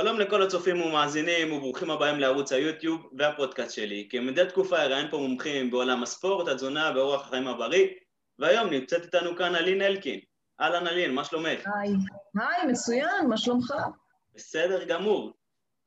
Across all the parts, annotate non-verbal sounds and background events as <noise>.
שלום לכל הצופים ומאזינים וברוכים הבאים לערוץ היוטיוב והפודקאסט שלי. כמדי תקופה אראיין פה מומחים בעולם הספורט, התזונה ואורח החיים הבריא, והיום נמצאת איתנו כאן אלין אלקין. אהלן אלין, מה שלומך? היי, היי, מצוין, מה שלומך? בסדר גמור.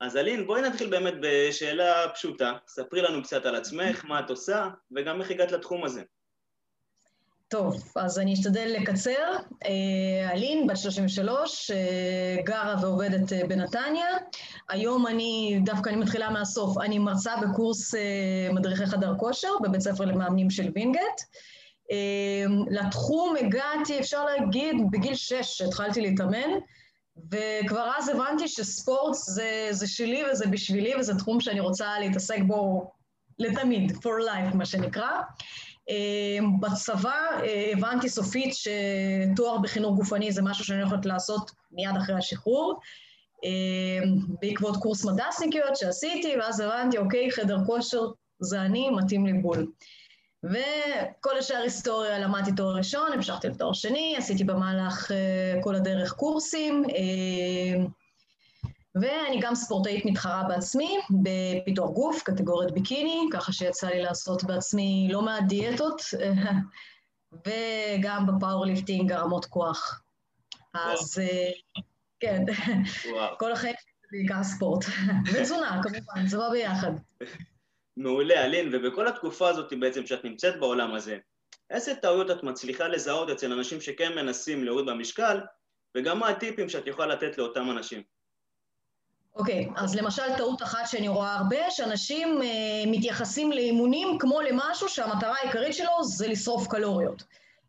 אז אלין, בואי נתחיל באמת בשאלה פשוטה. ספרי לנו קצת על עצמך, מה את עושה, וגם איך הגעת לתחום הזה. טוב, אז אני אשתדל לקצר. אה, אלין, בת 33, אה, גרה ועובדת אה, בנתניה. היום אני, דווקא אני מתחילה מהסוף, אני מרצה בקורס מדריכי חדר כושר בבית ספר למאמנים של וינגייט. לתחום הגעתי, אפשר להגיד, בגיל 6 התחלתי להתאמן, וכבר אז הבנתי שספורט זה, זה שלי וזה בשבילי, וזה תחום שאני רוצה להתעסק בו לתמיד, for life, מה שנקרא. אמ, בצבא אה, הבנתי סופית שתואר בחינוך גופני זה משהו שאני הולכת לעשות מיד אחרי השחרור, אמ, בעקבות קורס מדסניקיות שעשיתי, ואז הבנתי, אוקיי, חדר כושר זה אני, מתאים לי בול. וכל השאר היסטוריה, למדתי תואר ראשון, המשכתי לתואר שני, עשיתי במהלך אה, כל הדרך קורסים. ואני גם ספורטאית מתחרה בעצמי בפיתוח גוף, קטגוריית ביקיני, ככה שיצא לי לעשות בעצמי לא מעט דיאטות, <laughs> וגם ב powerlifting הרמות כוח. אז אה, כן, כל החיים שלי בעיקר ספורט. <laughs> ותזונה, כמובן, זה בא ביחד. מעולה, אלין, ובכל התקופה הזאת בעצם שאת נמצאת בעולם הזה, איזה טעויות את מצליחה לזהות אצל אנשים שכן מנסים להוריד במשקל, וגם מה הטיפים שאת יכולה לתת לאותם אנשים? אוקיי, okay, אז למשל טעות אחת שאני רואה הרבה, שאנשים uh, מתייחסים לאימונים כמו למשהו שהמטרה העיקרית שלו זה לשרוף קלוריות.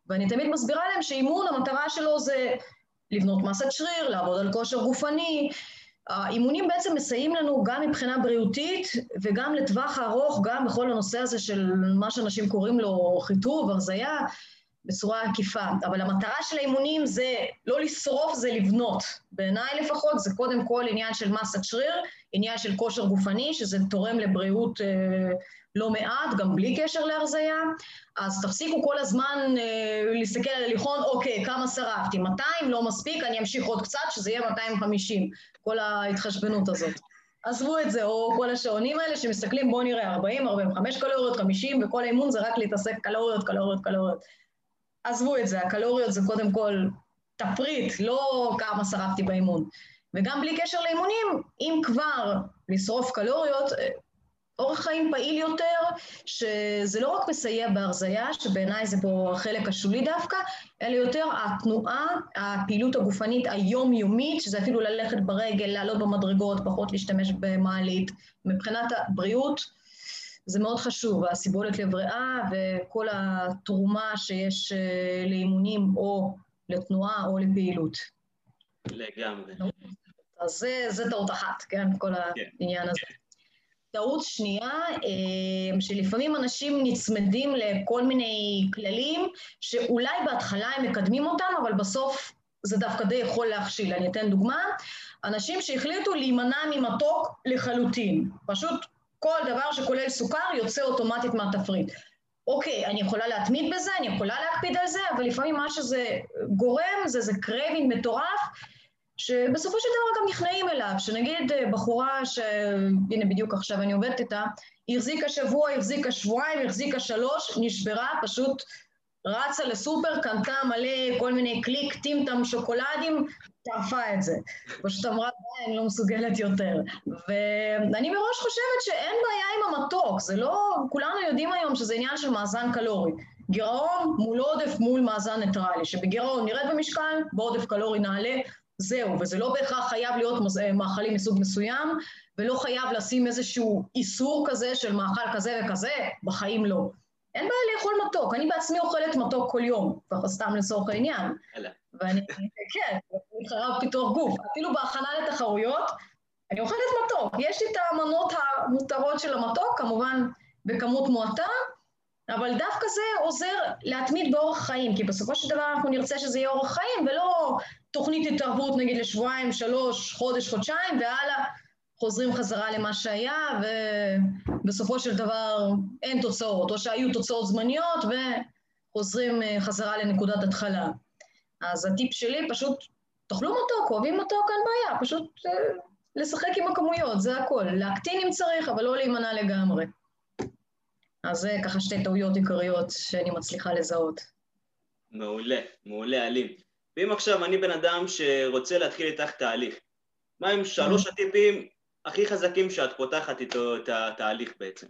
ואני תמיד מסבירה להם שאימון, המטרה שלו זה לבנות מסת שריר, לעבוד על כושר גופני. האימונים בעצם מסייעים לנו גם מבחינה בריאותית וגם לטווח הארוך, גם בכל הנושא הזה של מה שאנשים קוראים לו חיטוב, הרזייה. בצורה עקיפה, אבל המטרה של האימונים זה לא לשרוף, זה לבנות. בעיניי לפחות זה קודם כל עניין של מסת שריר, עניין של כושר גופני, שזה תורם לבריאות אה, לא מעט, גם בלי קשר להרזייה. אז תפסיקו כל הזמן אה, להסתכל על הליכון, אוקיי, כמה שרפתי? 200? לא מספיק, אני אמשיך עוד קצת, שזה יהיה 250, כל ההתחשבנות הזאת. עזבו את זה, או כל השעונים האלה שמסתכלים, בואו נראה, 40, 45 קלוריות, 50, וכל האימון זה רק להתעסק קלוריות, קלוריות, קלוריות. עזבו את זה, הקלוריות זה קודם כל תפריט, לא כמה שרפתי באימון. וגם בלי קשר לאימונים, אם כבר לשרוף קלוריות, אורח חיים פעיל יותר, שזה לא רק מסייע בהרזייה, שבעיניי זה פה החלק השולי דווקא, אלא יותר התנועה, הפעילות הגופנית היומיומית, שזה אפילו ללכת ברגל, לעלות במדרגות, פחות להשתמש במעלית. מבחינת הבריאות, זה מאוד חשוב, הסיבולת לב ריאה וכל התרומה שיש אה, לאימונים או לתנועה או לפעילות. לגמרי. אז זה, זה טעות אחת, כן? כל כן. העניין הזה. טעות שנייה, אה, שלפעמים אנשים נצמדים לכל מיני כללים שאולי בהתחלה הם מקדמים אותם, אבל בסוף זה דווקא די יכול להכשיל. אני אתן דוגמה, אנשים שהחליטו להימנע ממתוק לחלוטין, פשוט כל דבר שכולל סוכר יוצא אוטומטית מהתפריט. אוקיי, אני יכולה להתמיד בזה, אני יכולה להקפיד על זה, אבל לפעמים מה שזה גורם זה זה craving מטורף, שבסופו של דבר גם נכנעים אליו, שנגיד אה, בחורה שהנה בדיוק עכשיו אני עובדת איתה, החזיקה שבוע, החזיקה שבועיים, החזיקה שלוש, נשברה, פשוט רצה לסופר, קנתה מלא כל מיני קליק, טמטם, שוקולדים, טרפה את זה. פשוט אמרה, אני לא מסוגלת יותר. ואני מראש חושבת שאין בעיה עם המתוק, זה לא, כולנו יודעים היום שזה עניין של מאזן קלורי. גירעון מול עודף מול מאזן ניטרלי, שבגירעון נרד במשקל, בעודף קלורי נעלה, זהו, וזה לא בהכרח חייב להיות מאכלים מסוג מסוים, ולא חייב לשים איזשהו איסור כזה של מאכל כזה וכזה, בחיים לא. אין בעיה לאכול מתוק, אני בעצמי אוכלת מתוק כל יום, ככה סתם לצורך העניין. ואני, כן, מתחרה בפיתוח גוף. אפילו בהכנה לתחרויות, אני אוכלת מתוק. יש לי את המנות המותרות של המתוק, כמובן בכמות מועטה, אבל דווקא זה עוזר להתמיד באורח חיים, כי בסופו של דבר אנחנו נרצה שזה יהיה אורח חיים, ולא תוכנית התערבות נגיד לשבועיים, שלוש, חודש, חודשיים, והלאה חוזרים חזרה למה שהיה, ובסופו של דבר אין תוצאות, או שהיו תוצאות זמניות וחוזרים אה, חזרה לנקודת התחלה. אז הטיפ שלי פשוט, תאכלו מתוק, אוהבים מתוק, אין בעיה, פשוט אה, לשחק עם הכמויות, זה הכל. להקטין אם צריך, אבל לא להימנע לגמרי. אז זה ככה שתי טעויות עיקריות שאני מצליחה לזהות. מעולה, מעולה, אלים. ואם עכשיו אני בן אדם שרוצה להתחיל איתך תהליך, מה הם שלוש הטיפים הכי חזקים שאת פותחת איתו את התהליך בעצם?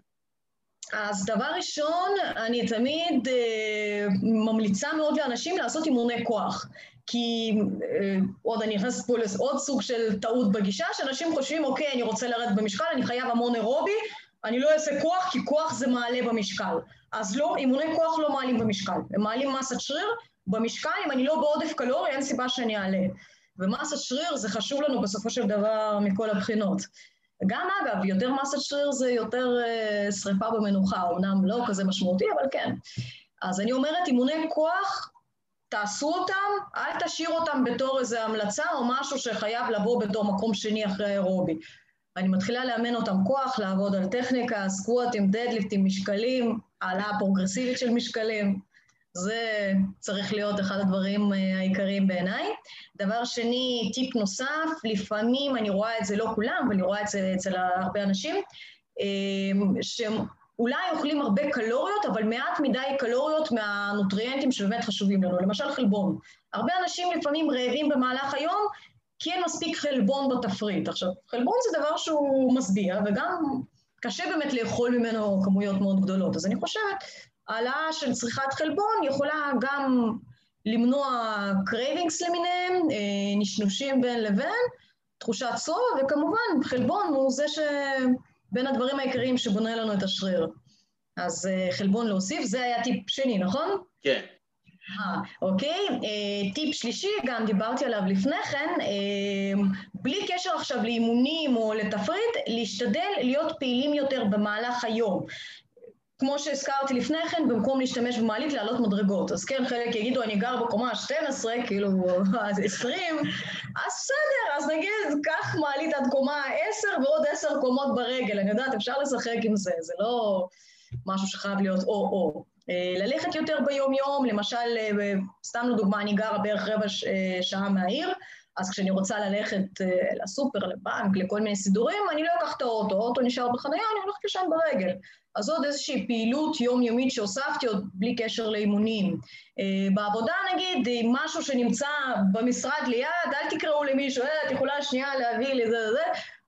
אז דבר ראשון, אני תמיד אה, ממליצה מאוד לאנשים לעשות אימוני כוח. כי אה, עוד אני נכנסת פה לעוד סוג של טעות בגישה, שאנשים חושבים, אוקיי, אני רוצה לרדת במשקל, אני חייב המון אירובי, אני לא אעשה כוח, כי כוח זה מעלה במשקל. אז לא, אימוני כוח לא מעלים במשקל, הם מעלים מסת שריר במשקל, אם אני לא בעודף קלורי, אין סיבה שאני אעלה. ומסת שריר זה חשוב לנו בסופו של דבר מכל הבחינות. גם אגב, יותר מסת שריר זה יותר uh, שריפה במנוחה, אמנם לא כזה משמעותי, אבל כן. אז אני אומרת, אימוני כוח, תעשו אותם, אל תשאיר אותם בתור איזו המלצה או משהו שחייב לבוא בתור מקום שני אחרי האירובי. אני מתחילה לאמן אותם כוח, לעבוד על טכניקה, סקווטים, דדליפטים, משקלים, העלאה פרוגרסיבית של משקלים. זה צריך להיות אחד הדברים אה, העיקריים בעיניי. דבר שני, טיפ נוסף, לפעמים אני רואה את זה, לא כולם, אבל אני רואה את זה אצל הרבה אנשים, אה, שהם אולי אוכלים הרבה קלוריות, אבל מעט מדי קלוריות מהנוטריאנטים שבאמת חשובים לנו, למשל חלבון. הרבה אנשים לפעמים רעבים במהלך היום, כי אין מספיק חלבון בתפריט. עכשיו, חלבון זה דבר שהוא משביע, וגם קשה באמת לאכול ממנו כמויות מאוד גדולות. אז אני חושבת העלאה של צריכת חלבון יכולה גם למנוע cravings למיניהם, אה, נשנושים בין לבין, תחושת סוב, וכמובן חלבון הוא זה שבין הדברים העיקריים שבונה לנו את השריר. אז אה, חלבון להוסיף, זה היה טיפ שני, נכון? כן. אה, אוקיי. אה, טיפ שלישי, גם דיברתי עליו לפני כן, אה, בלי קשר עכשיו לאימונים או לתפריט, להשתדל להיות פעילים יותר במהלך היום. כמו שהזכרתי לפני כן, במקום להשתמש במעלית, לעלות מדרגות. אז כן, חלק יגידו, אני גר בקומה ה-12, כאילו, אז 20, אז בסדר, אז נגיד, קח מעלית עד קומה 10 ועוד 10 קומות ברגל. אני יודעת, אפשר לשחק עם זה, זה לא משהו שחייב להיות או-או. אה, ללכת יותר ביום-יום, למשל, אה, סתם לדוגמה, אני גרה בערך רבע אה, שעה מהעיר, אז כשאני רוצה ללכת לסופר, לבנק, לכל מיני סידורים, אני לא אקח את האוטו, האוטו נשאר בחניה, אני הולכת לשם ברגל. אז עוד איזושהי פעילות יומיומית שהוספתי עוד בלי קשר לאימונים. בעבודה נגיד, אם משהו שנמצא במשרד ליד, אל תקראו למישהו, אה, את יכולה שנייה להביא לי זה וזה,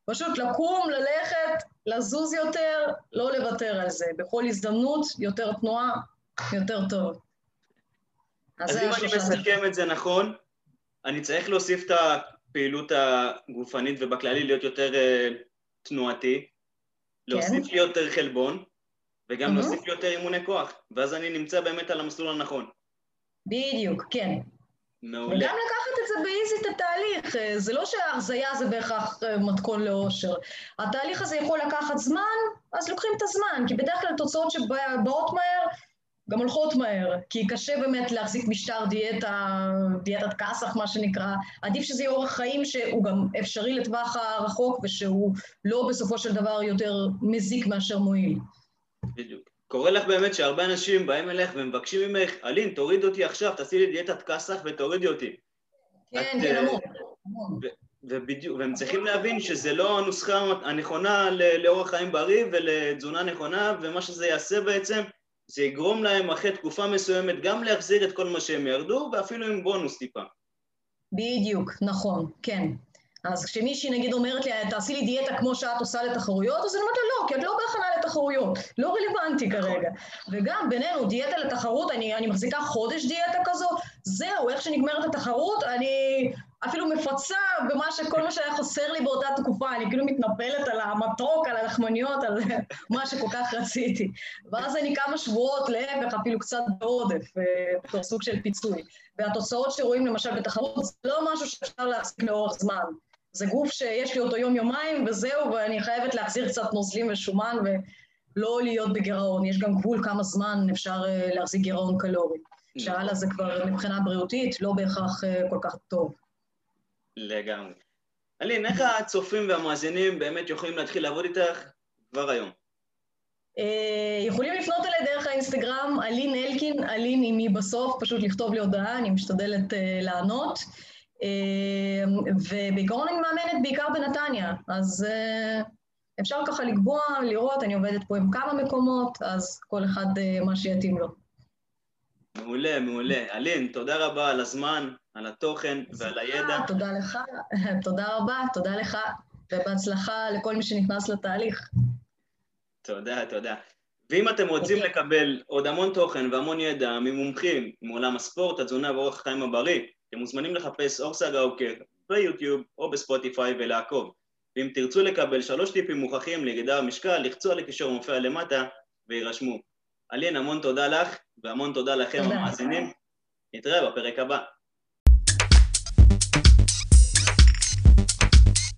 פשוט לקום, ללכת, לזוז יותר, לא לוותר על זה. בכל הזדמנות, יותר תנועה, יותר טוב. אז, אז אם אני מסכם את זה נכון, אני צריך להוסיף את הפעילות הגופנית ובכללי להיות יותר uh, תנועתי, כן. להוסיף לי יותר חלבון, וגם mm-hmm. להוסיף לי יותר אימוני כוח, ואז אני נמצא באמת על המסלול הנכון. בדיוק, כן. מעולה. וגם לקחת את זה באיזי את התהליך, אה, זה לא שההרזייה זה בהכרח אה, מתכון לאושר. התהליך הזה יכול לקחת זמן, אז לוקחים את הזמן, כי בדרך כלל תוצאות שבאות מהר, גם הולכות מהר, כי קשה באמת להחזיק משטר דיאטה, דיאטת כסח, מה שנקרא. עדיף שזה יהיה אורח חיים שהוא גם אפשרי לטווח הרחוק, ושהוא לא בסופו של דבר יותר מזיק מאשר מועיל. בדיוק. קורה לך באמת שהרבה אנשים באים אליך ומבקשים ממך, אלין, תוריד אותי עכשיו, תעשי לי דיאטת כסח ותורידי אותי. כן, כן, המון. ובדיוק, והם צריכים להבין שזה לא הנוסחה הנכונה לאורח חיים בריא ולתזונה נכונה, ומה שזה יעשה בעצם, זה יגרום להם אחרי תקופה מסוימת גם להחזיר את כל מה שהם ירדו, ואפילו עם בונוס טיפה. בדיוק, נכון, כן. אז כשמישהי נגיד אומרת לי, תעשי לי דיאטה כמו שאת עושה לתחרויות, אז אני אומרת לה, לא, כי את לא בהכנה לתחרויות, לא רלוונטי כרגע. וגם בינינו, דיאטה לתחרות, אני, אני מחזיקה חודש דיאטה כזו, זהו, איך שנגמרת התחרות, אני אפילו מפצה במה שכל מה שהיה חסר לי באותה תקופה, אני כאילו מתנפלת על המתוק, על הלחמניות, על מה שכל כך רציתי. ואז אני כמה שבועות להפך, אפילו קצת בעודף, בתור אה, סוג של פיצוי. והתוצאות שרואים למשל בתחרות, זה לא משהו שאפשר להחזיק לאורך זמן. זה גוף שיש לי אותו יום-יומיים וזהו, ואני חייבת להחזיר קצת נוזלים ושומן ולא להיות בגירעון. יש גם גבול כמה זמן אפשר אה, להחזיק גירעון קלורי. שהלאה זה כבר מבחינה בריאותית לא בהכרח אה, כל כך טוב. לגמרי. אלין, איך הצופים והמאזינים באמת יכולים להתחיל לעבוד איתך כבר היום? אה, יכולים לפנות אליי דרך האינסטגרם, אלין אלקין, אלין עם מי בסוף, פשוט לכתוב לי הודעה, אני משתדלת לענות. ובעיקרון אני מאמנת בעיקר בנתניה, אז אפשר ככה לקבוע, לראות, אני עובדת פה עם כמה מקומות, אז כל אחד מה שיתאים לו. מעולה, מעולה. אלין, תודה רבה על הזמן, על התוכן ועל הידע. תודה לך, <laughs> תודה רבה, תודה לך, ובהצלחה לכל מי שנכנס לתהליך. תודה, תודה. ואם אתם רוצים okay. לקבל עוד המון תוכן והמון ידע ממומחים מעולם הספורט, התזונה ואורח החיים הבריא, אתם מוזמנים לחפש אור סגה אוקר ביוטיוב או בספוטיפיי ולעקוב. ואם תרצו לקבל שלוש טיפים מוכחים לירידה במשקל, לחצו על הקישור המופיע למטה ויירשמו. אלין, המון תודה לך, והמון תודה לכם המאזינים. נתראה בפרק הבא.